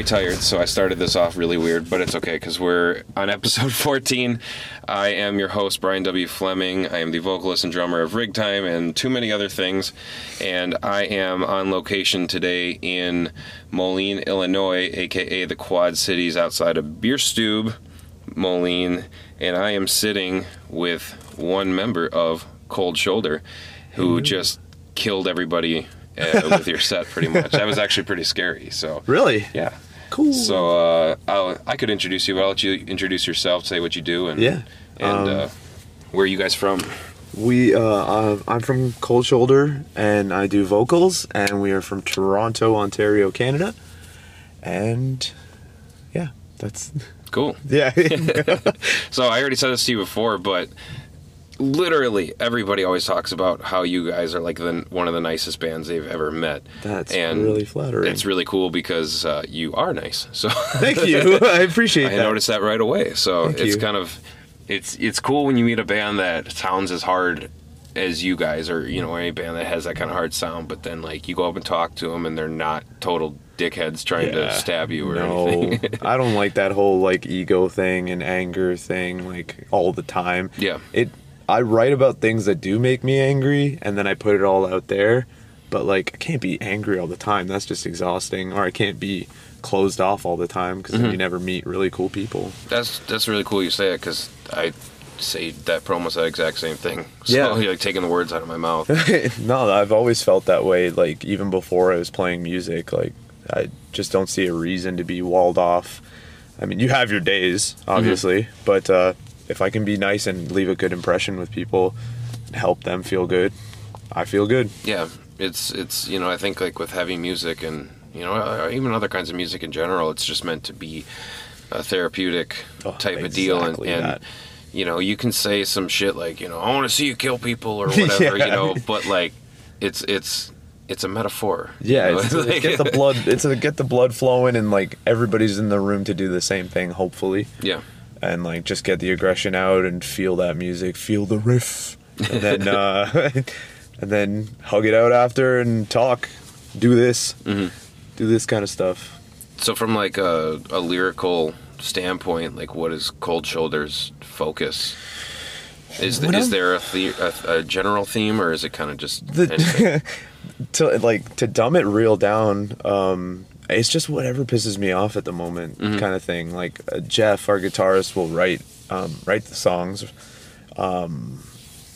very tired, so I started this off really weird, but it's okay because we're on episode 14. I am your host, Brian W. Fleming. I am the vocalist and drummer of Rigtime and too many other things. And I am on location today in Moline, Illinois, aka the Quad Cities outside of Bierstube, Moline. And I am sitting with one member of Cold Shoulder who just killed everybody uh, with your set pretty much. That was actually pretty scary. So Really? yeah. Cool. So uh, I'll, I could introduce you, but I'll let you introduce yourself, say what you do, and Yeah. and Um, uh, where are you guys from? we, uh, uh, I'm from Cold Shoulder, and I do vocals, and we are from Toronto, Ontario, Canada, and yeah, that's Cool. yeah. So I already said this to you before, but literally everybody always talks about how you guys are like the one of the nicest bands they've ever met. That's and really flattering. It's really cool because uh, you are nice. So Thank you. I appreciate I that. noticed that right away. So Thank it's you. kind of it's it's cool when you meet a band that sounds as hard as you guys or you know any band that has that kind of hard sound but then like you go up and talk to them and they're not total dickheads trying to stab you or no, anything I don't like that whole like ego thing and anger thing like all the time. Yeah. It I write about things that do make me angry and then I put it all out there. But like I can't be angry all the time. That's just exhausting. Or I can't be closed off all the time because Mm-hmm. then you never meet really cool people. that's that's really cool you say it because i say that promo said exact same thing so Yeah. you're like taking the words out of my mouth no, I've always felt that way. Like even before I was playing music, like I just don't see a reason to be walled off. I mean, you have your days, obviously, but uh, if I can be nice and leave a good impression with people and help them feel good, I feel good. yeah it's it's you know i think like with heavy music and you know uh, even other kinds of music in general it's just meant to be a therapeutic Oh, type of deal and, exactly and that. you know you can say some shit like you know i want to see you kill people or whatever Yeah. you know but like it's it's it's a metaphor you Yeah, know? it's, Like- get the blood. It's to get the blood flowing, and like everybody's in the room to do the same thing, hopefully. yeah and like just get the aggression out and feel that music, feel the riff, and then uh, and then hug it out after and talk, do this, Mm-hmm. do this kind of stuff. so from like a, a lyrical standpoint like what is cold shoulders focus is, When is there a, the, a, a general theme or is it kind of just? The, to like to dumb it real down, um, it's just whatever pisses me off at the moment, Mm-hmm. kind of thing. Like uh, Jeff, our guitarist, will write um, write the songs. Um,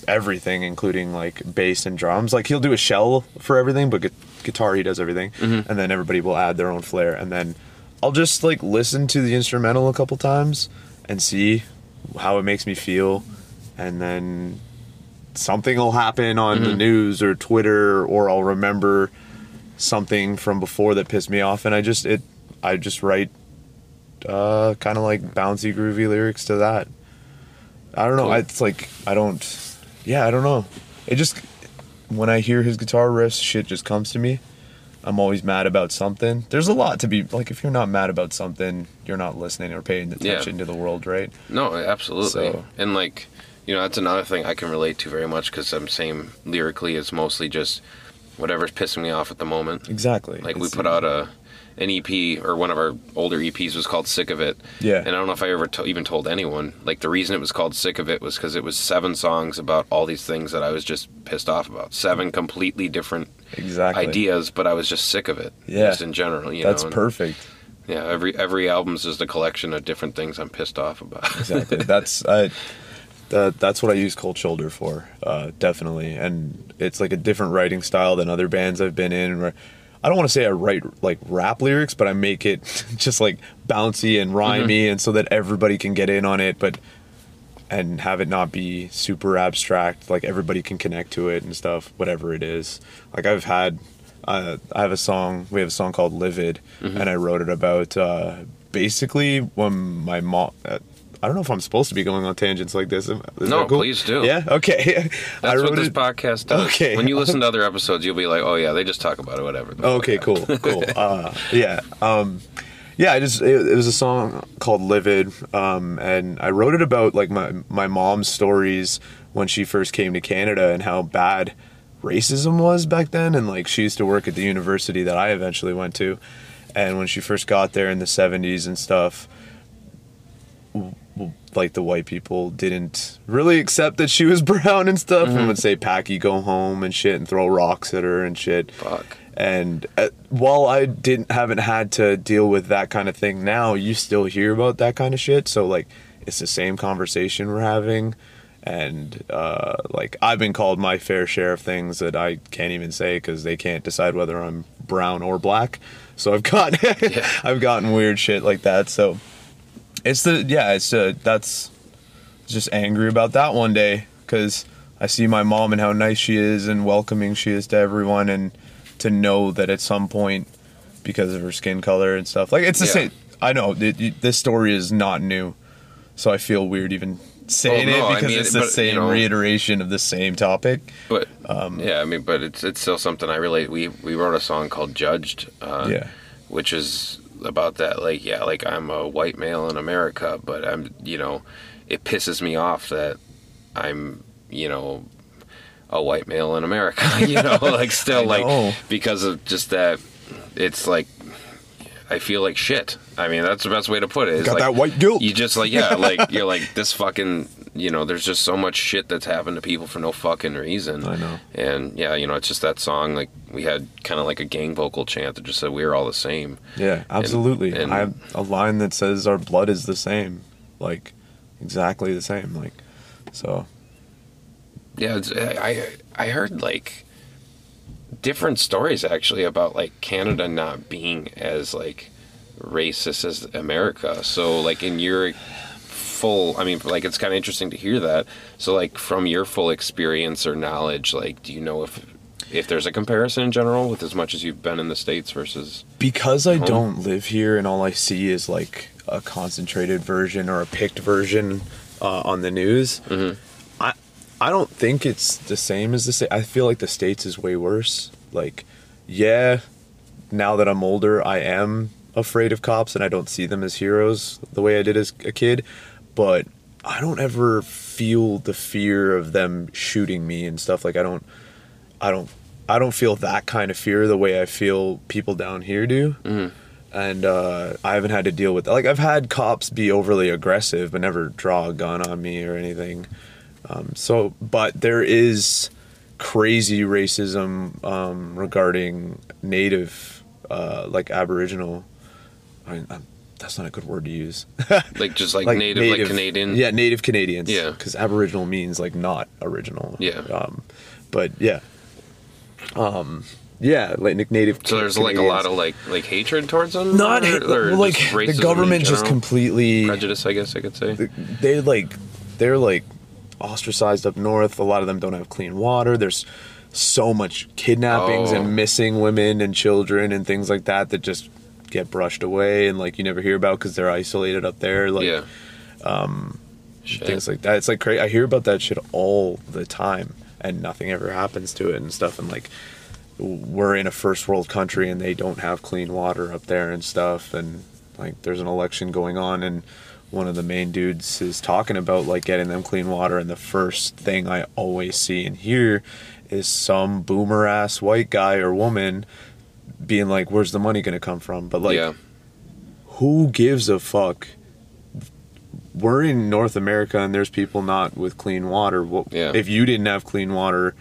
everything, including like bass and drums. Like he'll do a shell for everything, but gu- guitar he does everything, Mm-hmm. and then everybody will add their own flair. And then I'll just like listen to the instrumental a couple times and see how it makes me feel, and then something will happen on Mm-hmm. the news or Twitter, or I'll remember something from before that pissed me off, and I just it I just write uh, kind of like bouncy, groovy lyrics to that. I don't know. Cool. I, it's like I don't. Yeah, I don't know. It just when I hear his guitar riffs, shit just comes to me. I'm always mad about something. There's a lot to be like. If you're not mad about something, you're not listening or paying attention to the world, right? No, absolutely. So- And like, you know, that's another thing I can relate to very much because I'm saying lyrically, it's mostly just whatever's pissing me off at the moment. Exactly. Like we It's- put out a an EP or one of our older EPs was called Sick of It. Yeah. And I don't know if I ever to- even told anyone. Like the reason it was called Sick of It was because it was seven songs about all these things that I was just pissed off about. Seven completely different exactly ideas, but I was just sick of it. Yeah. Just in general, you That's know. and- perfect. Yeah. Every every album's just a collection of different things I'm pissed off about. exactly. That's I, that that's what I use Cold Shoulder for, uh, definitely. And it's like a different writing style than other bands I've been in. Where I don't want to say I write like rap lyrics, but I make it just like bouncy and rhymey, and so that everybody can get in on it, but and have it not be super abstract. Like everybody can connect to it and stuff, whatever it is. Like I've had. Uh, I have a song. We have a song called "Livid," and I wrote it about uh, basically when my mom. I don't know if I'm supposed to be going on tangents like this. Is No, cool? please do. Yeah. Okay. I That's what this it- podcast does. Okay. When you listen to other episodes, you'll be like, "Oh yeah, they just talk about it, whatever." the fuck Okay, happened." cool, cool. Uh, yeah, um, yeah. I just it, it was a song called "Livid," um, and I wrote it about like my my mom's stories when she first came to Canada and how bad racism was back then, and like she used to work at the university that I eventually went to, and when she first got there in the 70s and stuff like the white people didn't really accept that she was brown and stuff and would say packy go home and shit and throw rocks at her and shit. Fuck. and uh, while i didn't haven't had to deal with that kind of thing now you still hear about that kind of shit. So like it's the same conversation we're having. And uh, like i've been called my fair share of things that i can't even say because they can't decide whether i'm brown or black. So i've got i've gotten weird shit like that. So it's the yeah it's uh, that's just angry about that one day because i see my mom and how nice she is and welcoming she is to everyone and to know that at some point because of her skin color and stuff like it's the Yeah. same i know it, this story is not new so i feel weird even saying Well, no, it I because mean, it's the but, you same know- reiteration of the same topic But Um, yeah, I mean, but it's it's still something I relate. We we wrote a song called "Judged," uh, Yeah. which is about that. Like, yeah, like I'm a white male in America, but I'm, you know, it pisses me off that I'm, you know, a white male in America. You know, like still like know. because of just that. It's like I feel like shit. I mean, that's the best way to put it. It's Got like, that white guilt. You just like yeah, like you're like this fucking. You know, there's just so much shit that's happened to people for no fucking reason. I know. And yeah, you know, it's just that song. Like we had kind of like a gang vocal chant that just said we're all the same. Yeah, absolutely. and- I have a line that says our blood is the same, like exactly the same. Like, so Yeah, it's, I I heard like different stories actually about like Canada not being as like racist as America. So like in your full, I mean, like it's kind of interesting to hear that. So like from your full experience or knowledge, like do you know if if there's a comparison in general with as much as you've been in the states versus because I Home. don't live here and all I see is like a concentrated version or a picked version uh, on the news, I I don't think it's the same as the state. I feel like the states is way worse. Like, yeah, now that I'm older, I am afraid of cops and I don't see them as heroes the way I did as a kid, but I don't ever feel the fear of them shooting me and stuff like I don't I don't I don't feel that kind of fear the way I feel people down here do. And uh, I haven't had to deal with that. like I've had cops be overly aggressive but never draw a gun on me or anything. Um, so, but there is crazy racism um, regarding native, uh, like Aboriginal. I, i that's not a good word to use. like just like, native, like Canadian? Yeah, native Canadians. Yeah. because Aboriginal means like not original. Yeah. Um, but yeah, um, yeah, like native. So there's like a lot of like like hatred towards them. not or, or well, like the government just completely prejudice, I guess I could say. they like they're like ostracized up north. A lot of them don't have clean water. There's so much kidnappings Oh. and missing women and children and things like that that just get brushed away and like you never hear about because they're isolated up there. Like yeah. Um. Shit. things like that. It's like crazy. I hear about that shit all the time, and nothing ever happens to it and stuff. And like, we're in a first world country, and they don't have clean water up there and stuff. And like, there's an election going on, and one of the main dudes is talking about like getting them clean water. And the first thing I always see and hear is some boomer ass white guy or woman being like, "Where's the money gonna come from?" But like, yeah. who gives a fuck? We're in North America and there's people not with clean water. What, Yeah. If you didn't have clean water,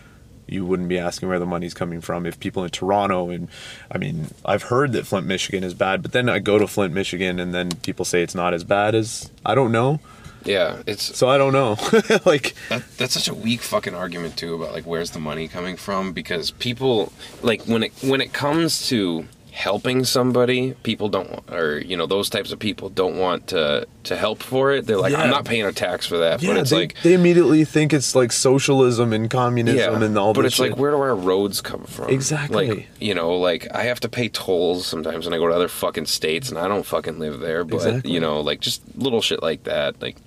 you wouldn't be asking where the money's coming from. If people in Toronto and I mean, I've heard that Flint, Michigan is bad, but then I go to Flint, Michigan and then people say it's not as bad as I don't know. Yeah. It's So I don't know. like that, that's such a weak fucking argument too about like where's the money coming from because people like when it when it comes to helping somebody people don't want or you know those types of people don't want to to help for it they're like Yeah. i'm not paying a tax for that yeah, but it's they, like they immediately think it's like socialism and communism yeah, and all but it's shit. like where do our roads come from? Exactly. Like you know, like I have to pay tolls sometimes when I go to other fucking states, and I don't fucking live there. But Exactly. you know, like just little shit like that, like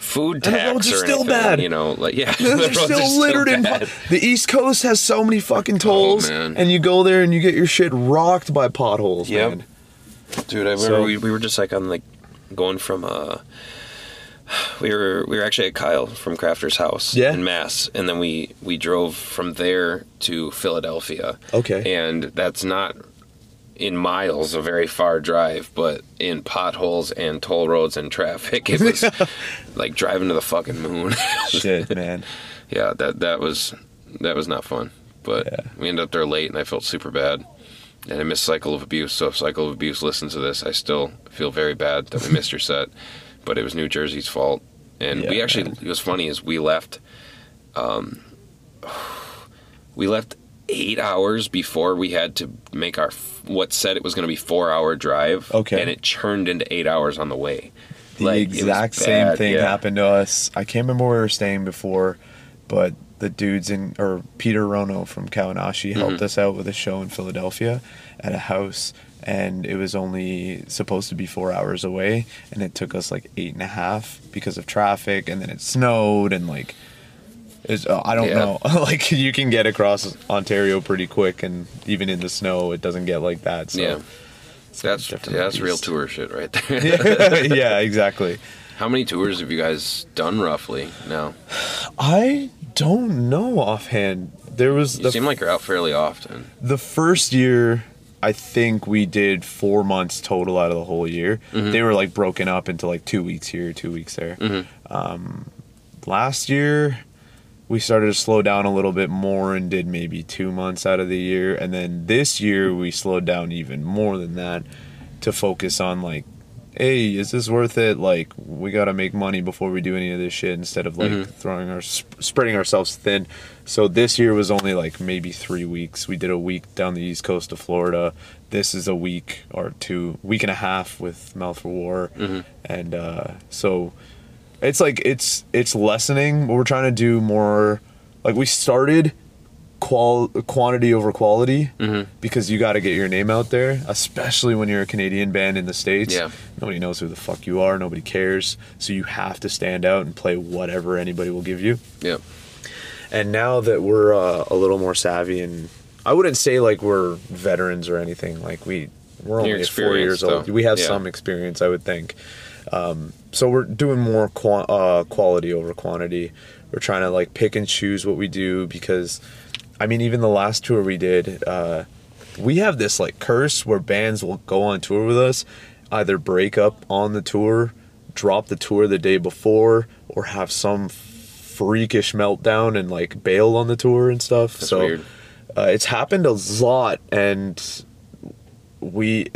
food And the roads are still anything, bad. You know, like yeah, the They're roads are still littered in. The East Coast has so many fucking tolls, Oh, man. and you go there and you get your shit rocked by potholes, Yep. man. Dude, I remember So- we, we were just like on like going from uh we were we were actually at Kyle from Crafter's house Yeah. in Mass, and then we we drove from there to Philadelphia. Okay. and that's not in miles a very far drive, but in potholes and toll roads and traffic, it was like driving to the fucking moon. Shit, man. yeah, that that was that was not fun. But Yeah. we ended up there late, and I felt super bad. And I missed Cycle of Abuse. So if Cycle of Abuse listens to this, I still feel very bad that we missed your set. But it was New Jersey's fault. And we actually, man. it was funny is we left. Um, we left eight hours before we had to make our what said it was going to be four hour drive. Okay. and it churned into eight hours on the way. The Like, exact same bad, thing yeah. happened to us. I can't remember where we were staying before, but the dudes in or Peter Rono from Kawanashi helped Mm-hmm. us out with a show in Philadelphia at a house and it was only supposed to be four hours away and it took us like eight and a half because of traffic and then it snowed and like it's, uh, I don't Yeah. know. like you can get across Ontario pretty quick, and even in the snow, it doesn't get like that. So Yeah. That's yeah, that's real tour shit right there. yeah, exactly. How many tours have you guys done roughly now? I don't know offhand. There was You the, seem like you're out fairly often. the first year. I think we did four months total out of the whole year. Mm-hmm. They were like broken up into like two weeks here, two weeks there. Mhm. Um, last year, we started to slow down a little bit more and did maybe two months out of the year. And then this year, we slowed down even more than that to focus on like, hey, is this worth it? Like, we got to make money before we do any of this shit instead of like Mhm. throwing our sp- spreading ourselves thin. So this year was only like maybe three weeks. We did a week down the east coast of Florida. This is a week or two, week and a half with Mouth for War, Mhm. and uh, so it's like it's it's lessening. But we're trying to do more. Like we started qual quantity over quality Mhm. because you got to get your name out there, especially when you're a Canadian band in the states. Yeah. Nobody knows who the fuck you are. Nobody cares. So you have to stand out and play whatever anybody will give you. Yeah. And now that we're uh, a little more savvy, and I wouldn't say like we're veterans or anything. Like we we're only four years experienced, old. We have Yeah. some experience, I would think. Um, so we're doing more qua- uh, quality over quantity. We're trying to like pick and choose what we do because, I mean, even the last tour we did, uh, we have this like curse where bands will go on tour with us, either break up on the tour, drop the tour the day before, or have some freakish meltdown and like bail on the tour and stuff. That's so weird. Uh, it's happened a lot, and we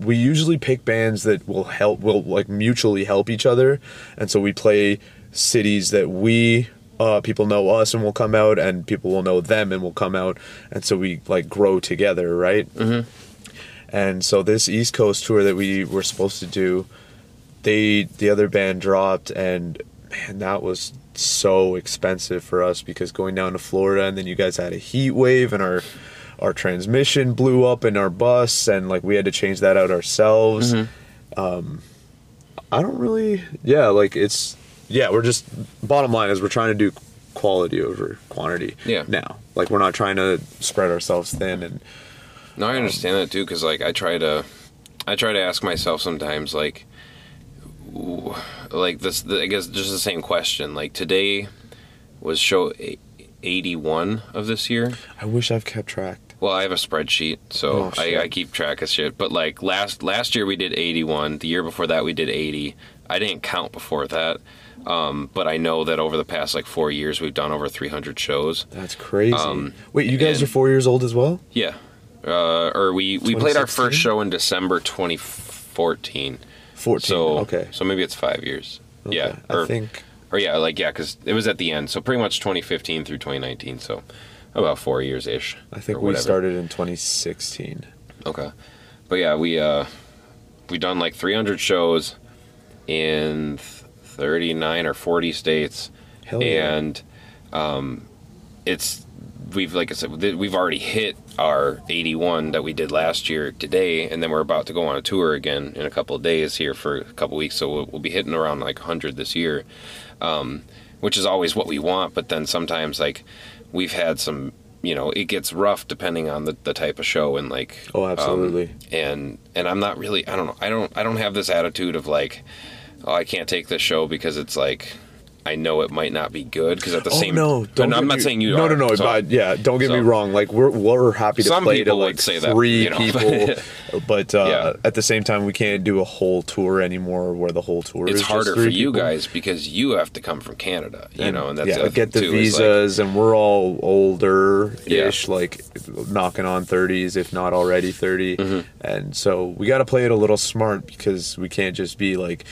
we usually pick bands that will help will like mutually help each other, and so we play cities that we uh, people know us and will come out, and people will know them and will come out, and so we like grow together, right? Mhm. And so this East Coast tour that we were supposed to do, they the other band dropped, and man, that was so expensive for us because going down to Florida and then you guys had a heat wave and our our transmission blew up in our bus and like we had to change that out ourselves. Um, I don't really, yeah, like it's yeah, we're just bottom line is we're trying to do quality over quantity. Yeah. Now, like we're not trying to spread ourselves thin and No, I understand that too, because like I try to, I try to ask myself sometimes, like, like this. The, I guess just the same question. Like today was show eighty-one of this year. I wish I've kept track. Well, I have a spreadsheet, so Oh. I, I keep track of shit. But like last last year we did eighty-one. The year before that we did eighty. I didn't count before that. Um, but I know that over the past like four years we've done over three hundred shows. That's crazy. Um, Wait, you guys and- are four years old as well? Yeah. Uh, or we, we played our first show in December 2014. 14. So okay. So maybe it's five years. Okay. Yeah. I think or yeah, like yeah, because it was at the end. So pretty much 2015 through 2019. So about four years ish. I think we whatever. started in 2016. Okay. But yeah, we uh we done like 300 shows in 39 or 40 states Hell yeah. and um it's we've like I said we've already hit our 81 that we did last year today and then we're about to go on a tour again in a couple of days here for a couple weeks so we'll, we'll be hitting around like 100 this year um which is always what we want but then sometimes like we've had some you know it gets rough depending on the, the type of show and like Oh, um, absolutely. and and I'm not really I don't know I don't I don't have this attitude of like oh I can't take this show because it's like I know it might not be good because at the Oh same no! and I'm not me- saying you No, are, no, no. so- but yeah, don't get me wrong. Like we're we're happy to play to like say that, three you know, people, but uh, Yeah. at the same time, we can't do a whole tour anymore. Where the whole tour it's harder for three you guys because you have to come from Canada, you know, and that's yeah, get the thing, too, is, like, visas, and we're all older ish, like knocking on thirties, if not already 30 Mm-hmm. and so we got to play it a little smart because we can't just be like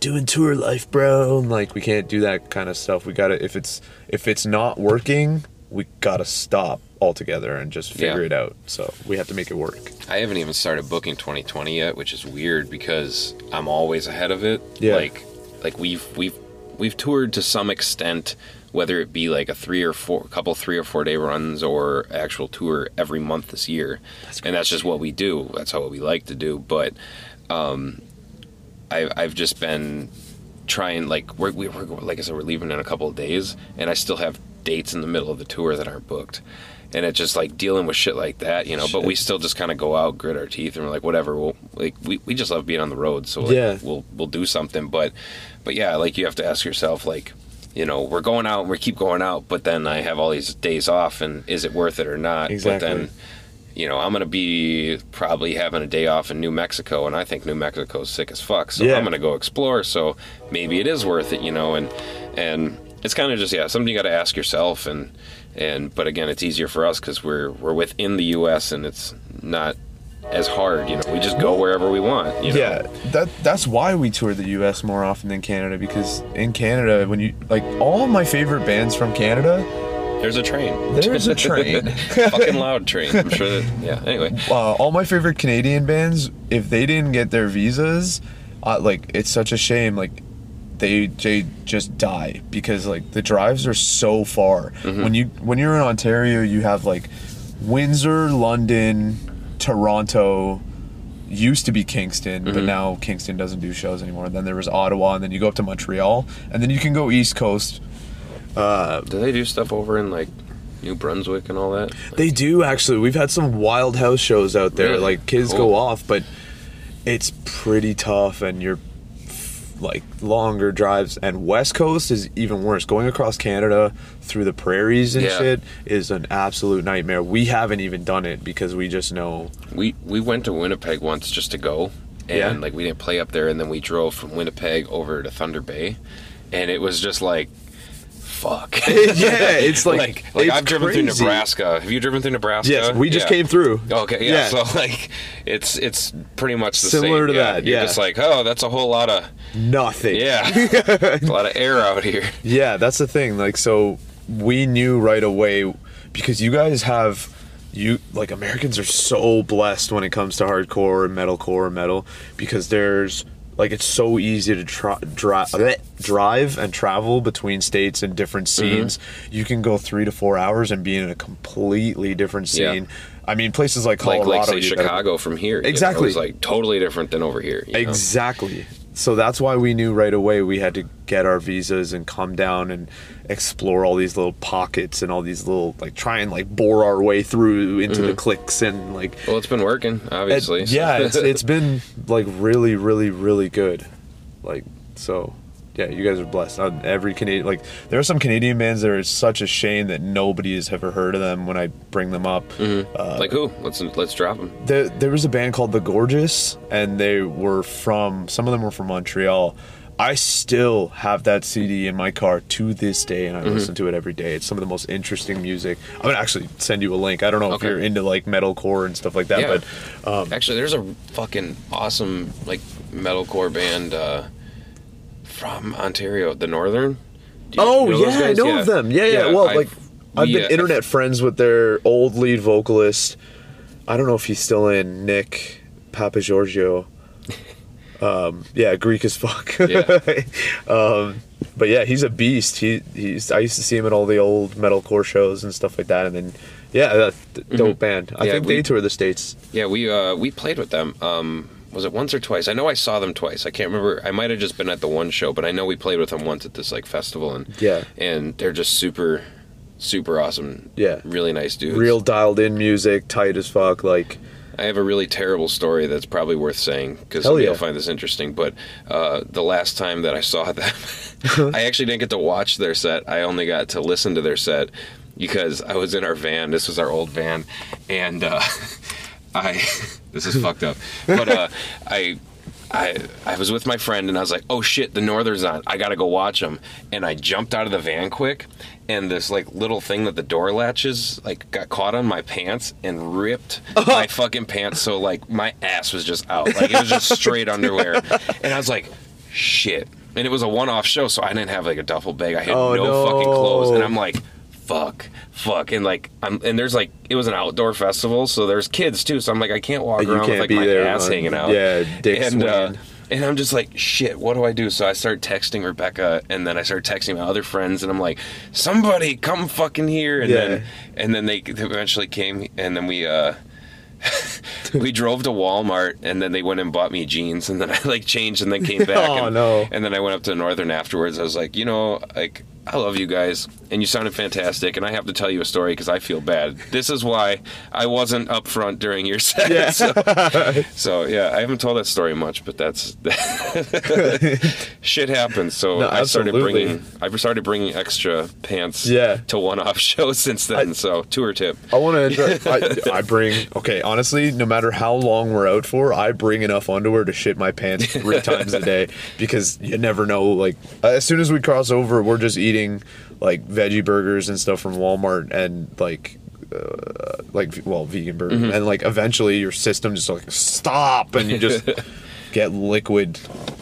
doing tour life, bro. And like we can't do that kind of stuff. We got to if it's if it's not working, we got to stop altogether and just figure Yeah. it out. So we have to make it work. I haven't even started booking 2020 yet, which is weird because I'm always ahead of it. Yeah. Like like we've we've we've toured to some extent whether it be like a 3 or 4 couple 3 or 4 day runs or actual tour every month this year. that's and that's just what we do. That's how we like to do, but um I I've just been trying like we're, we- we're like I said we're leaving in a couple of days and I still have dates in the middle of the tour that aren't booked. And it's just like dealing with shit like that, you know. But we still just kind of go out, grit our teeth, and we're like, whatever. We'll like we, we just love being on the road, so like, Yeah. we'll we'll do something. But but yeah, like you have to ask yourself, like, you know, we're going out and we keep going out, but then I have all these days off, and is it worth it or not? Exactly. But then, you know, I'm gonna be probably having a day off in New Mexico, and I think New Mexico's sick as fuck. So Yeah. I'm gonna go explore. So maybe it is worth it, you know. And and it's kind of just yeah, something you got to ask yourself. And and but again, it's easier for us because we're we're within the U.S. and it's not as hard. You know, we just go wherever we want. You know? Yeah, that that's why we tour the U.S. more often than Canada because in Canada, when you like all my favorite bands from Canada, There's a train. there's a train. Fucking loud train. I'm sure that. Yeah. Anyway. uh, all my favorite Canadian bands, if they didn't get their visas, uh, like it's such a shame. Like they they just die because like the drives are so far. When you when you're in Ontario, you have like Windsor, London, Toronto. Used to be Kingston, but now Kingston doesn't do shows anymore. Then there was Ottawa, and then you go up to Montreal, and then you can go East Coast. Uh, do they do stuff over in like New Brunswick and all that? They do actually. We've had some wild house shows out there. Really? Like kids Cool. go off, but it's pretty tough, and you're like longer drives. And West Coast is even worse. Going across Canada through the prairies and Yeah. shit is an absolute nightmare. We haven't even done it because we just know. We we went to Winnipeg once just to go, and Yeah. like we didn't play up there, and then we drove from Winnipeg over to Thunder Bay, and it was just like, fuck. yeah, it's like like, like it's I've driven crazy. through Nebraska. Have you driven through Nebraska? Yes, we just Yeah. came through. Okay, yeah, Yeah. So like, it's it's pretty much the Similar same. to yeah. that, You're yeah. just like, oh, that's a whole lot of Nothing. yeah, a lot of air out here. Yeah, that's the thing. Like, so we knew right away because you guys have you like Americans are so blessed when it comes to hardcore and metalcore and metal because there's like it's so easy to try, dri- drive and travel between states and different Mm-hmm. scenes. You can go three to four hours and be in a completely different Yeah. scene. I mean, places like Like Colorado, like say you gotta- Chicago from here. you know, Exactly. it's like totally different than over here. you know? Exactly. So that's why we knew right away we had to get our visas and come down and explore all these little pockets and all these little like try and like bore our way through into the cliques and like Well, it's been working, it- obviously. so- yeah, it's it's been like really really really good. Like so yeah, you guys are blessed. Uh, Every Canadian, like, there are some Canadian bands that are such a shame that nobody has ever heard of them when I bring them up. Uh, like who? Let's let's drop them. there, there was a band called The Gorgeous, and they were from, some of them were from Montreal. I still have that CD in my car to this day, and I Mm-hmm. listen to it every day. It's some of the most interesting music. I'm gonna actually send you a link. I don't know if you're into like metalcore and stuff like that, Yeah. but um, Actually, there's a fucking awesome like metalcore band uh, from Ontario, the Northern. Oh yeah, I know of them. Yeah, yeah. well, I've- like I've we, been internet friends with their old lead vocalist. I don't know if he's still in Nick Papa Giorgio. Um, yeah, Greek as fuck. Yeah. um, but yeah, he's a beast. He he's. I used to see him at all the old metalcore shows and stuff like that. And then, yeah, that dope band. I Mm-hmm. Yeah, think we- they tour the states. Yeah, we uh, we played with them. Um, was it once or twice? I know I saw them twice. I can't remember. I might have just been at the one show, but I know we played with them once at this like festival, and Yeah. and they're just super, super awesome. Yeah. really nice dudes. Real dialed in music, tight as fuck. Like, I have a really terrible story that's probably worth saying because somebody yeah. will find this interesting. But uh, the last time that I saw them, I actually didn't get to watch their set. I only got to listen to their set because I was in our van. This was our old van, and uh, I this is fucked up. But uh, I. I, I was with my friend and I was like, oh shit, the Northern's on. I gotta go watch them. And I jumped out of the van quick, and this like little thing that the door latches like got caught on my pants and ripped my fucking pants. So like my ass was just out, like it was just straight underwear. And I was like, shit. And it was a one-off show, so I didn't have like a duffel bag. I had Oh, no, no. fucking clothes, and I'm like, fuck, fuck, and like I'm and there's like it was an outdoor festival, so there's kids too. So I'm like, I can't walk You around with can't like be my there, ass man. hanging out. Yeah, dick and uh, and I'm just like, shit, what do I do? So I start texting Rebecca, and then I start texting my other friends, and I'm like, somebody come fucking here. And Yeah. then and then they eventually came, and then we uh we drove to Walmart, and then they went and bought me jeans, and then I like changed, and then came back. Oh, and, no. And then I went up to Northern afterwards. I was like, you know, like. I love you guys, and you sounded fantastic. And I have to tell you a story because I feel bad. This is why I wasn't up front during your set. Yeah. So, so, yeah, I haven't told that story much, but that's shit happens. So No, I started bringing, I've started bringing extra pants Yeah. to one-off shows since then. so tour tip. I want to address. I, I bring okay. Honestly, no matter how long we're out for, I bring enough underwear to shit my pants three times a day because you never know. Like as soon as we cross over, we're just eating like veggie burgers and stuff from Walmart and like. Uh, like well vegan burger Mm-hmm. and like eventually your system just like stop and you just get liquid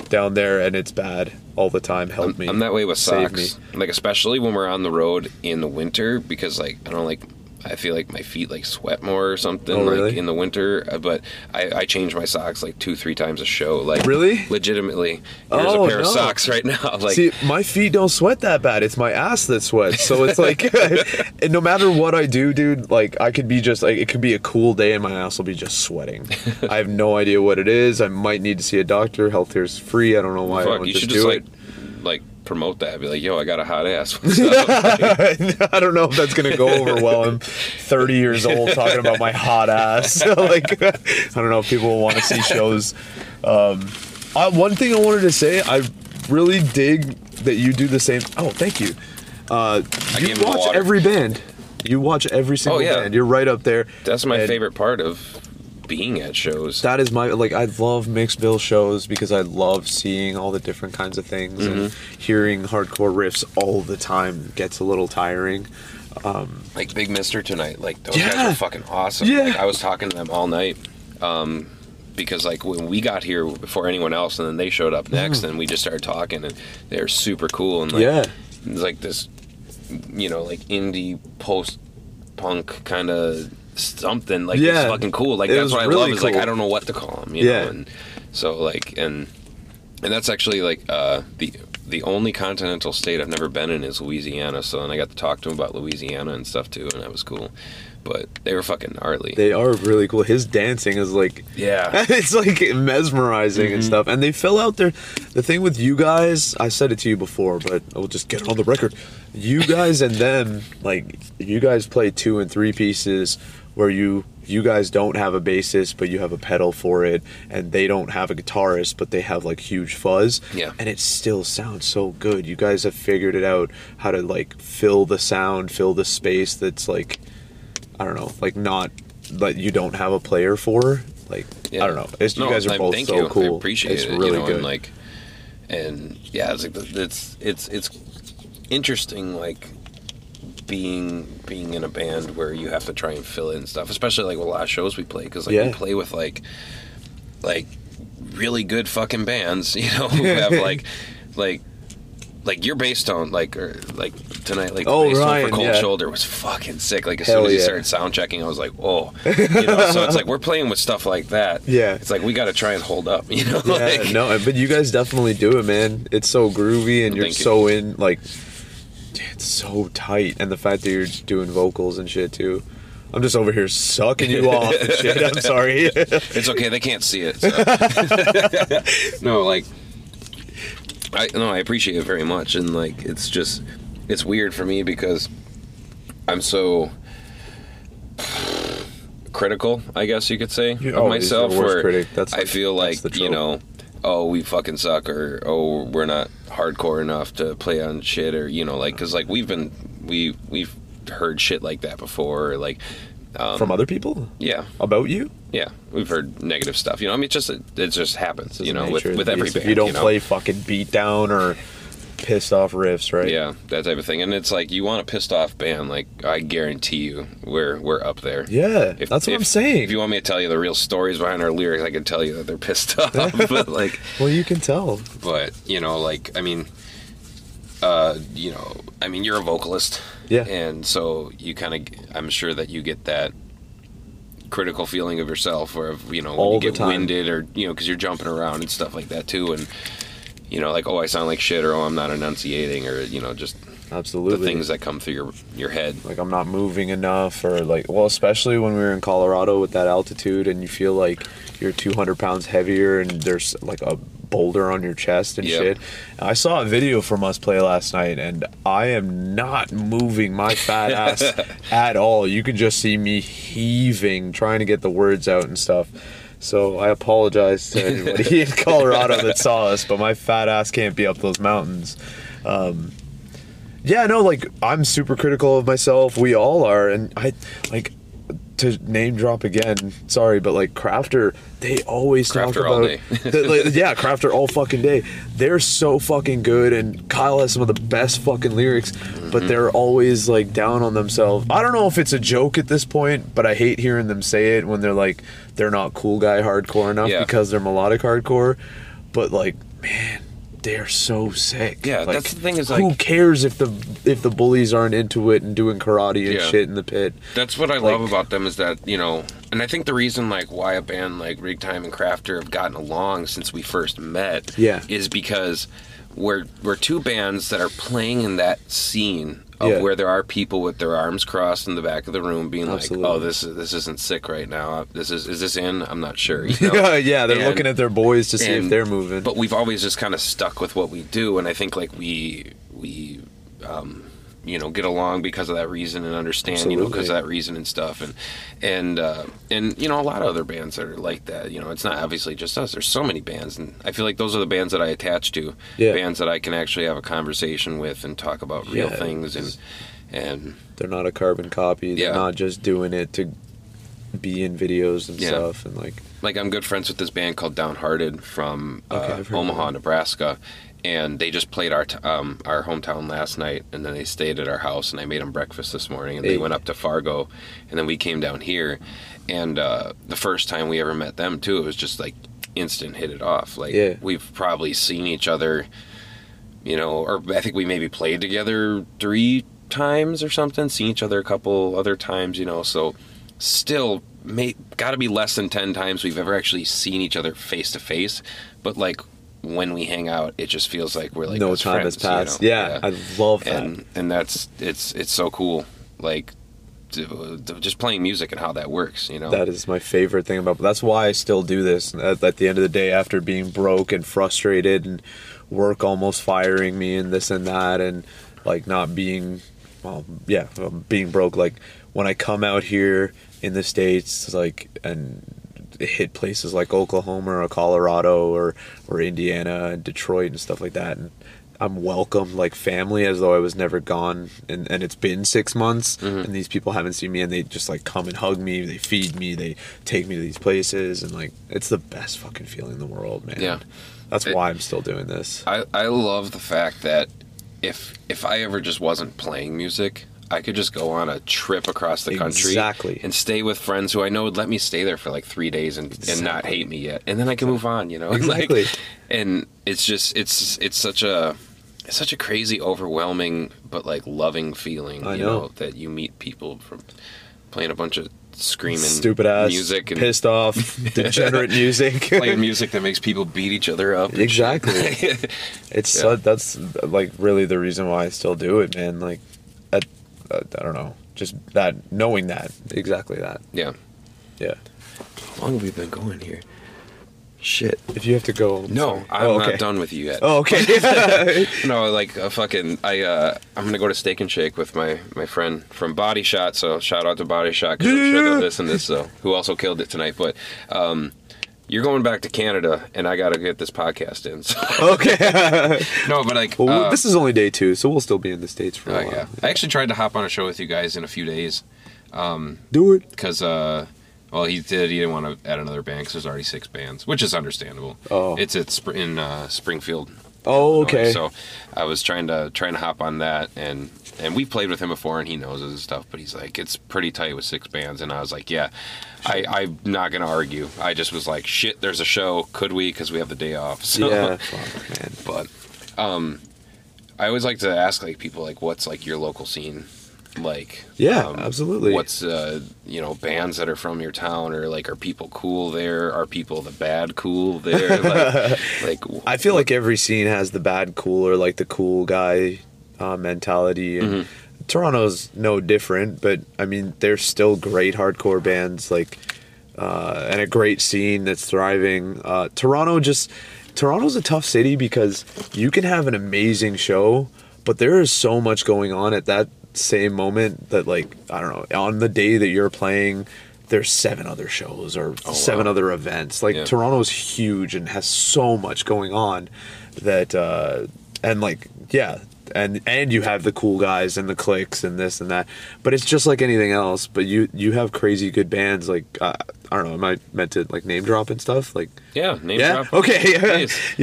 down there and it's bad all the time help me I'm that way with socks. Like especially when we're on the road in the winter because like I don't like I feel like my feet like sweat more or something Oh, like in the winter. uh, But I, I change my socks like two three times a show. Like Really? legitimately. Here's Oh, a pair no. of socks right now. Like See, my feet don't sweat that bad. It's my ass that sweats. So it's like, and no matter what I do, dude, like I could be just like it could be a cool day and my ass will be just sweating. I have no idea what it is. I might need to see a doctor. Healthcare is free. I don't know why I fuck, don't you just should do just it. like like promote that. Be like, yo, I got a hot ass. I don't know if that's gonna go over well. I'm 30 years old talking about my hot ass. like, I don't know if people will want to see shows. Um, uh, one thing I wanted to say, I really dig that you do the same. Oh, thank you. Uh, you watch every band. You watch every single Oh, yeah. band. You're right up there. That's my And favorite part of being at shows. That is my like. I love mixed bill shows because I love seeing all the different kinds of things and Mm-hmm. hearing hardcore riffs all the time gets a little tiring. Um, like Big Mister tonight. Like those Yeah. guys are fucking awesome. Yeah. Like, I was talking to them all night. Um, because like when we got here before anyone else, and then they showed up next, and we just started talking, and they're super cool, and like, Yeah. it's like this, you know, like indie post punk kind of something like Yeah. it's fucking cool. Like that's what I really love is like. I don't know what to call them, you Yeah. know, and so like and and that's actually like uh, the the only continental state I've never been in is Louisiana. So and I got to talk to him about Louisiana and stuff too, and that was cool. But they were fucking gnarly. They are really cool. His dancing is like yeah, it's like mesmerizing and stuff. And they fill out their the thing with you guys. I said it to you before, but I'll just get on the record. You guys and them, like you guys play two and three pieces where you you guys don't have a bassist, but you have a pedal for it, and they don't have a guitarist, but they have like huge fuzz. Yeah. and it still sounds so good. You guys have figured it out how to like fill the sound, fill the space that's like I don't know, like not that you don't have a player for. Like yeah. I don't know. It's, No, you guys are I- both so you. cool. I appreciate it's it. really you know, good. And like, and yeah, it's like it's it's it's interesting. Like being being in a band where you have to try and fill in stuff, especially like with a lot of shows we play because like Yeah. we play with like like really good fucking bands, you know, who have like like like your bass tone, like or like tonight, like the Oh, bass tone Ryan, for Cold yeah. Shoulder was fucking sick. Like as Hell soon as you yeah. started sound checking, I was like, oh, you know. So it's like we're playing with stuff like that. Yeah. it's like we got to try and hold up, you know. yeah, like, no, but you guys definitely do it, man. It's so groovy and you're you. so in like it's so tight and the fact that you're doing vocals and shit too. I'm just over here sucking you off and shit. I'm sorry. It's okay. They can't see it. So. no, like, I no, I appreciate it very much, and like, it's just, it's weird for me because I'm so critical, I guess you could say, of myself. where critic. That's I feel like you know, oh, we fucking suck, or oh, we're not hardcore enough to play on shit, or you know, like because like we've been we we've heard shit like that before, or like um, From other people yeah, about you. yeah, we've heard negative stuff. You know, I mean, it just it just happens. Is You know, with with every band. If you don't know? play fucking beat down or pissed off riffs, right? Yeah, that type of thing, and it's like you want a pissed off band. Like I guarantee you, we're we're up there. Yeah, If- that's what if- I'm saying. If you want me to tell you the real stories behind our lyrics, I can tell you that they're pissed off. but like, well, you can tell. but you know, like I mean, uh, you know, I mean, you're a vocalist, Yeah. and so you kind of, I'm sure that you get that critical feeling of yourself, where if, you know when All you get time. winded or you know because you're jumping around and stuff like that too, and you know, like oh, I sound like shit, or oh, I'm not enunciating, or you know, just Absolutely. the things that come through your your head. like I'm not moving enough, or like, well, especially when we were in Colorado with that altitude, and you feel like you're 200 pounds heavier, and there's like a boulder on your chest and Yeah. shit. I saw a video from us play last night, and I am not moving my fat ass at all. You can just see me heaving, trying to get the words out and stuff. So I apologize to anybody in Colorado that saw us, but my fat ass can't be up those mountains. Um, yeah, no, like I'm super critical of myself. We all are, and I like to name drop again. Sorry, but like Crafter, they always talk Crafter all about day. the- like, yeah, Crafter all fucking day. They're so fucking good, and Kyle has some of the best fucking lyrics, Mm-hmm. but they're always like down on themselves. I don't know if it's a joke at this point, but I hate hearing them say it when they're like they're not cool guy hardcore enough Yeah. because they're melodic hardcore. But like, man. They're so sick. Yeah, Like, that's the thing is, like who like- cares if the if the bullies aren't into it and doing karate and Yeah. shit in the pit? That's what I love about them is that you know, and I think the reason like why a band like Rigtime and Crafter have gotten along since we first met, Yeah. is because we're we're two bands that are playing in that scene of Yeah. where there are people with their arms crossed in the back of the room, being Absolutely. like, "Oh, this is this isn't sick right now. This is is this in? I'm not sure." You know? Yeah, they're And- looking at their boys to see if they're moving. But we've always just kind of stuck with what we do, and I think like we we um, you know get along because of that reason and understand you know because of that reason and stuff, and and uh, and you know a lot of other bands that are like that. You know, it's not obviously just us. There's so many bands, and I feel like those are the bands that I attach to. Yeah. Bands that I can actually have a conversation with and talk about real Yeah, things and and they're not a carbon copy. They're Yeah. not just doing it to be in videos and Yeah. stuff and like like I'm good friends with this band called Downhearted from uh, of Omaha. Nebraska, and they just played our t- um, our hometown last night, and then they stayed at our house, and I made them breakfast this morning, and Hey. they went up to Fargo, and then we came down here, and uh, the first time we ever met them too, it was just like instant hit it off. Like Yeah. we've probably seen each other, you know, or I think we maybe played together three times or something, seen each other a couple other times, you know, so still may got to be less than 10 times we've ever actually seen each other face to face but like when we hang out it just feels like we're like no time has friends, passed. you know? yeah, I love that. and and that's it's it's so cool like to, to just playing music and how that works you know That is my favorite thing about. That's why I still do this. At, at the end of the day, after being broke and frustrated, and work almost firing me, and this and that, and like not being, well, yeah, being broke. Like when I come out here in the states, like and hit places like Oklahoma or Colorado or or Indiana and Detroit and stuff like that, and I'm welcomed like family as though I was never gone and, and it's been six months mm-hmm. and these people haven't seen me and they just like come and hug me, they feed me, they take me to these places and like it's the best fucking feeling in the world, man. Yeah. That's It- why I'm still doing this. I, I love the fact that if if I ever just wasn't playing music, I could just go on a trip across the country Exactly. and stay with friends who I know would let me stay there for like three days and, and not hate me yet, and then I can move on. You know, Exactly. Like, and it's just it's it's such a it's such a crazy, overwhelming but like loving feeling. I you know. that you meet people from playing a bunch of screaming Stupid ass music and pissed off, degenerate music. playing music that makes people beat each other up. Exactly. It's Yeah. so, that's like really the reason why I still do it, man. Like, I, I, I don't know, just that knowing that exactly that. yeah. Yeah, How long have we been going here? Shit. If you have to go. No, sorry. I'm Oh, okay. not done with you yet. Oh, okay. No, like a fucking. I uh, I'm gonna go to Steak and Shake with my my friend from Body Shot. So shout out to Body Shot because I'm sure Yeah. they'll listen to this. So who also killed it tonight. But um, you're going back to Canada, and I got to get this podcast in. So. okay. no, but like. well, uh, this is only day two, so we'll still be in the states for a oh, while. yeah. I actually tried to hop on a show with you guys in a few days Um, Do it. because. Uh, well, he did. He didn't want to add another band because there's already six bands, which is understandable. Oh. It's at Spr- in uh, Springfield, Oh, okay. So I was trying to trying to hop on that, and and we've played with him before, and he knows and stuff. But he's like, it's pretty tight with six bands, and I was like, yeah, I, I'm not gonna argue. I just was like, shit, there's a show. Could we? Because we have the day off. So, yeah. Fuck, man. But um, I always like to ask like people like, what's like your local scene like? Yeah, um, absolutely. What's uh, you know bands that are from your town, or like are people cool there? Are people the bad cool there? like, like I feel like every scene has the bad cool or like the cool guy uh, mentality. And Mm-hmm. Toronto's no different, but I mean, they're still great hardcore bands like uh, and a great scene that's thriving. Uh, Toronto just Toronto's a tough city because you can have an amazing show, but there is so much going on at that same moment that like I don't know on the day that you're playing. There's seven other shows or seven wow. other events. Like Yeah. Toronto's huge and has so much going on that uh and like yeah and and you have the cool guys and the cliques and this and that but it's just like anything else but you you have crazy good bands like uh, i don't know am i meant to like name drop and stuff like Yeah, name Yeah? drop. Okay, yeah.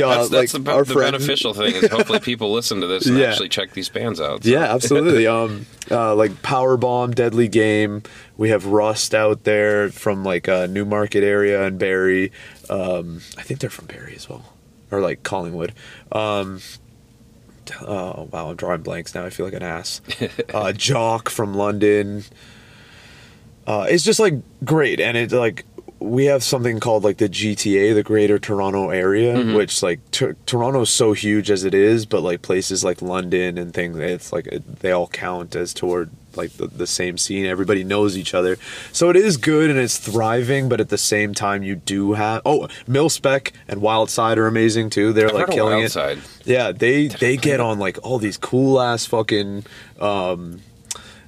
That's, that's like, the, the beneficial thing is hopefully people listen to this and Yeah. actually check these bands out. so. yeah absolutely um uh like Powerbomb deadly game we have rust out there from like uh newmarket area and Barrie um i think they're from Barrie as well or like collingwood um oh wow i'm drawing blanks now i feel like an ass. Uh jock from london. Uh it's just like great and it like we have something called like the GTA, the Greater Toronto Area, Mm-hmm. which like t- Toronto's so huge as it is, but like places like London and things, it's like it, they all count as toward like the, the same scene. Everybody knows each other, so it is good and it's thriving. But at the same time, you do have oh Mil-Spec and Wildside are amazing too. They're I've like killing it. Yeah, they they get on like all these cool ass fucking um,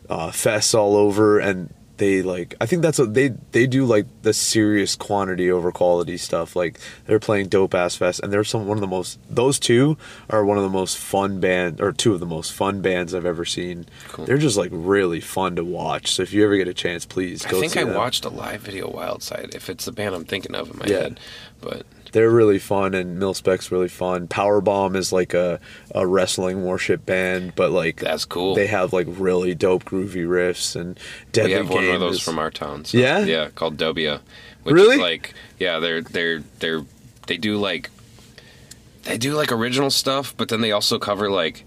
uh, fests all over, and they like I think that's what they they do like the serious quantity over quality stuff. Like they're playing dope ass fest, and they're some one of the most those two are one of the most fun band or two of the most fun bands I've ever seen. Cool. They're just like really fun to watch. So if you ever get a chance, please I go. think see I them. watched a live video Wildside. If it's the band I'm thinking of in my Yeah. head, but They're really fun, and Mil-Spec's really fun. Powerbomb is like a, a wrestling worship band, but like That's cool. They have like really dope groovy riffs and Deadly we have one of those is- from our town. So, Yeah? yeah, called Dobia. Which Really? Is like yeah, they're they're they're they do like they do like original stuff, but then they also cover like.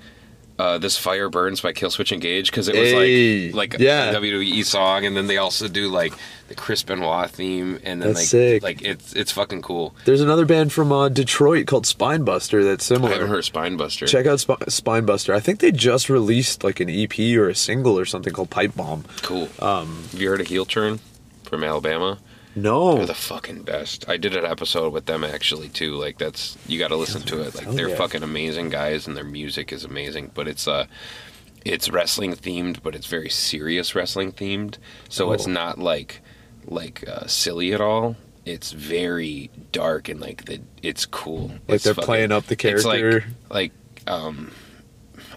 Uh, this fire burns by Killswitch Engage because it was Hey, like like yeah. a WWE song, and then they also do like the Chris Benoit theme, and then That's like sick. like it's it's fucking cool. There's another band from uh, Detroit called Spinebuster that's similar. I haven't heard Spinebuster. Check out Sp- Spinebuster. I think they just released like an EP or a single or something called Pipe Bomb. Cool. Um, have you heard of Heel Turn from Alabama? No, They're the fucking best. I did an episode with them actually too. Like that's you got to listen to it. Like they're fucking amazing guys and their music is amazing. But it's uh, it's wrestling themed, but it's very serious wrestling themed. So it's Oh. not like like uh, silly at all. It's very dark and like the it's cool. Like It's they're playing up the It's like character? like um.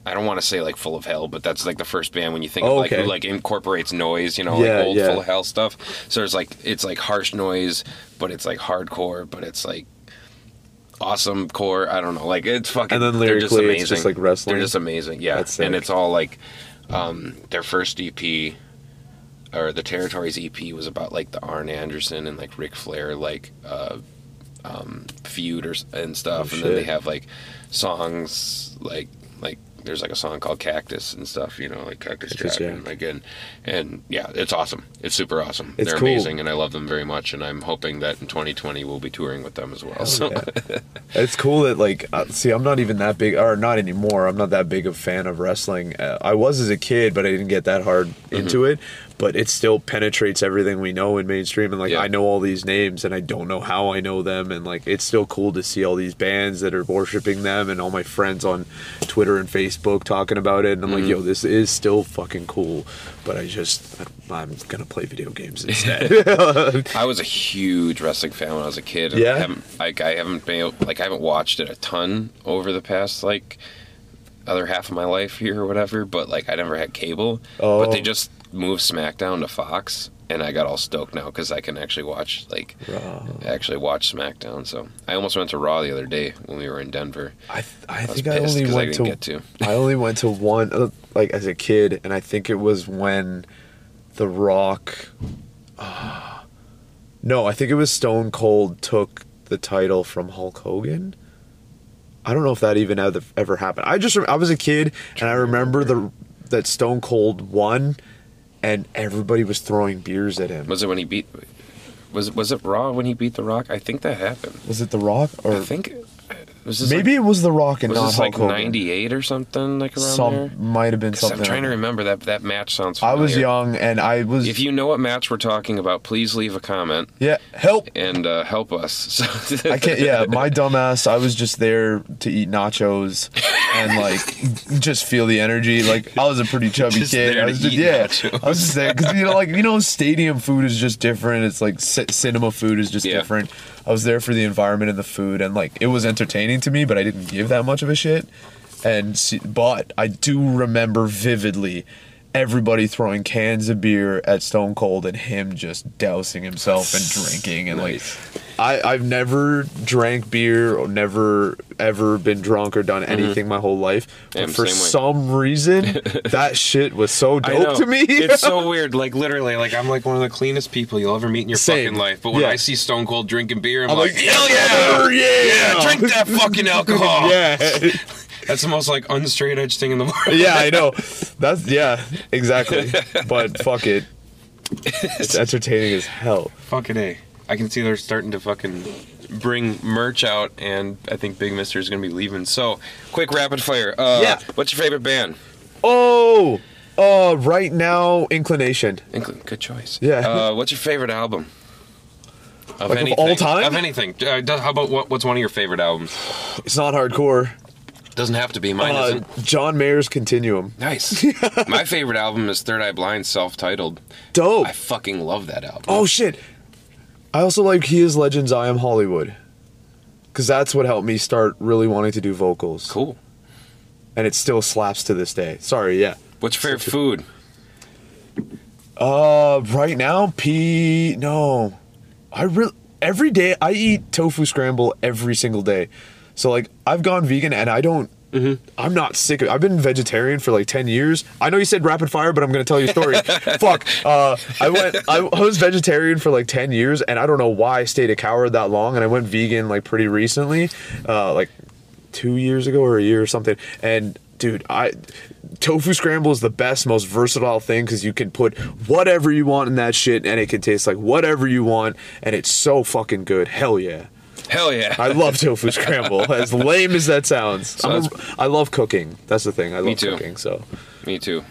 I don't want to say like full of hell, but that's like the first band when you think Oh, of like okay. who like incorporates noise, you know, Yeah, like old yeah. full of hell stuff. So it's like it's like harsh noise, but it's like hardcore, but it's like awesome core. I don't know, like it's fucking. And then they're just amazing. it's just, like, wrestling? They're just amazing, yeah. And it's all like um, their first EP or the Territories EP was about like the Arn Anderson and like Ric Flair like uh, um, feud or and stuff, Oh, and then they have like songs like like there's like a song called Cactus and stuff, you know, like Cactus Cactus Jack, Jack. and again, and yeah, it's awesome. It's super awesome. It's They're cool. amazing, and I love them very much. And I'm hoping that in 2020 we'll be touring with them as well. So yeah. It's cool that like uh, see I'm not even that big or not anymore. I'm not that big of a fan of wrestling. Uh, I was as a kid, but I didn't get that hard Mm-hmm. into it. But it still penetrates everything we know in mainstream, and like Yeah. I know all these names, and I don't know how I know them, and like it's still cool to see all these bands that are worshiping them, and all my friends on Twitter and Facebook talking about it, and I'm like, Mm-hmm. yo, this is still fucking cool. But I just I'm gonna play video games instead. I was a huge wrestling fan when I was a kid. Yeah? I haven't, like I haven't been like I haven't watched it a ton over the past like other half of my life here or whatever. But like I never had cable. Oh. But they just moved SmackDown to Fox, and I got all stoked now because I can actually watch like Raw. actually watch SmackDown. So I almost went to Raw the other day when we were in Denver. I th- I, I think I only I went didn't to, get to. I only went to one uh, like as a kid, and I think it was when The Rock. ah, no, I think it was Stone Cold took the title from Hulk Hogan. I don't know if that even ever, ever happened. I just I was a kid, and I remember the that Stone Cold won, and everybody was throwing beers at him. Was it when he beat? Was was it Raw when he beat The Rock? I think that happened. Was it The Rock or I think was maybe it was The Rock and like, not this Hulk like Hogan? '98 or something like around Some there. might have been something. I'm trying to remember that that match sounds. I was young, and I was. If you know what match we're talking about, please leave a comment yeah, help. and uh, help us. So I can't. Yeah, my dumbass. I was just there to eat nachos and like just feel the energy. Like I was a pretty chubby Just kid. I was just yeah. nachos. I was just there because you know, like you know, stadium food is just different. It's like c- cinema food is just Yeah. different. I was there for the environment and the food, and like it was entertaining to me, but I didn't give that much of a shit. And but I do remember vividly. Everybody throwing cans of beer at Stone Cold and him just dousing himself and drinking and like Nice. I, I've never drank beer or never ever been drunk or done mm-hmm. anything my whole life. But for same way. some reason, that shit was so I know. dope to me. it's so weird. Like literally, like I'm like one of the cleanest people you'll ever meet in your Same. fucking life. But when Yeah. I see Stone Cold drinking beer, I'm, I'm like, like, hell yeah, yeah, yeah, drink that fucking alcohol. yeah, That's the most like unstraight edge thing in the world. yeah, I know. That's yeah, exactly. But fuck it, it's entertaining as hell. Fucking a. I can see they're starting to fucking bring merch out, and I think Big Mister is gonna be leaving. So, quick rapid fire. Uh, Yeah. What's your favorite band? Oh, uh, right now, inclination. Inkling. Good choice. Yeah. Uh, what's your favorite album? Of Like of anything. all time? Of anything. Uh, how about what, what's one of your favorite albums? It's not hardcore. Doesn't have to be. Mine Uh, isn't. John Mayer's Continuum. Nice. My favorite album is Third Eye Blind, self-titled. Dope. I fucking love that album. Oh shit! I also like He Is Legend's, I Am Hollywood, because that's what helped me start really wanting to do vocals, cool. and it still slaps to this day. Sorry, yeah. What's your favorite food? Uh, right now, P. No, I really every day I eat tofu scramble every single day. So like I've gone vegan and I don't. I'm not sick of. I've been vegetarian for like ten years. I know you said rapid fire, but I'm gonna tell you a story. Fuck. Uh, I went. I, I was vegetarian for like ten years, and I don't know why I stayed a coward that long. And I went vegan like pretty recently, uh, like two years ago or a year or something. And dude, I tofu scramble is the best, most versatile thing because you can put whatever you want in that shit, and it can taste like whatever you want, and it's so fucking good. Hell yeah. Hell yeah. I love tofu scramble. As lame as that sounds, I'm Sounds- I love cooking. That's the thing. I love Me too. cooking. So Me too.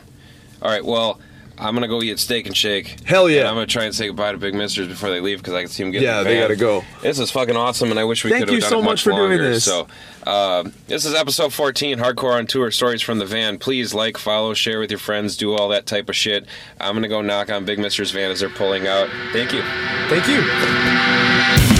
All right, well, I'm gonna go eat Steak and Shake. Hell yeah. And I'm gonna try and say goodbye to Big Misters before they leave because I can see them getting. Yeah, the they gotta go. This is fucking awesome, and I wish we could have done so it much much for doing this. So, uh, this is episode 14, Hardcore on Tour, Stories from the Van. Please like, follow, share with your friends, do all that type of shit. I'm gonna go knock on Big Mister's van as they're pulling out. Thank you. thank you.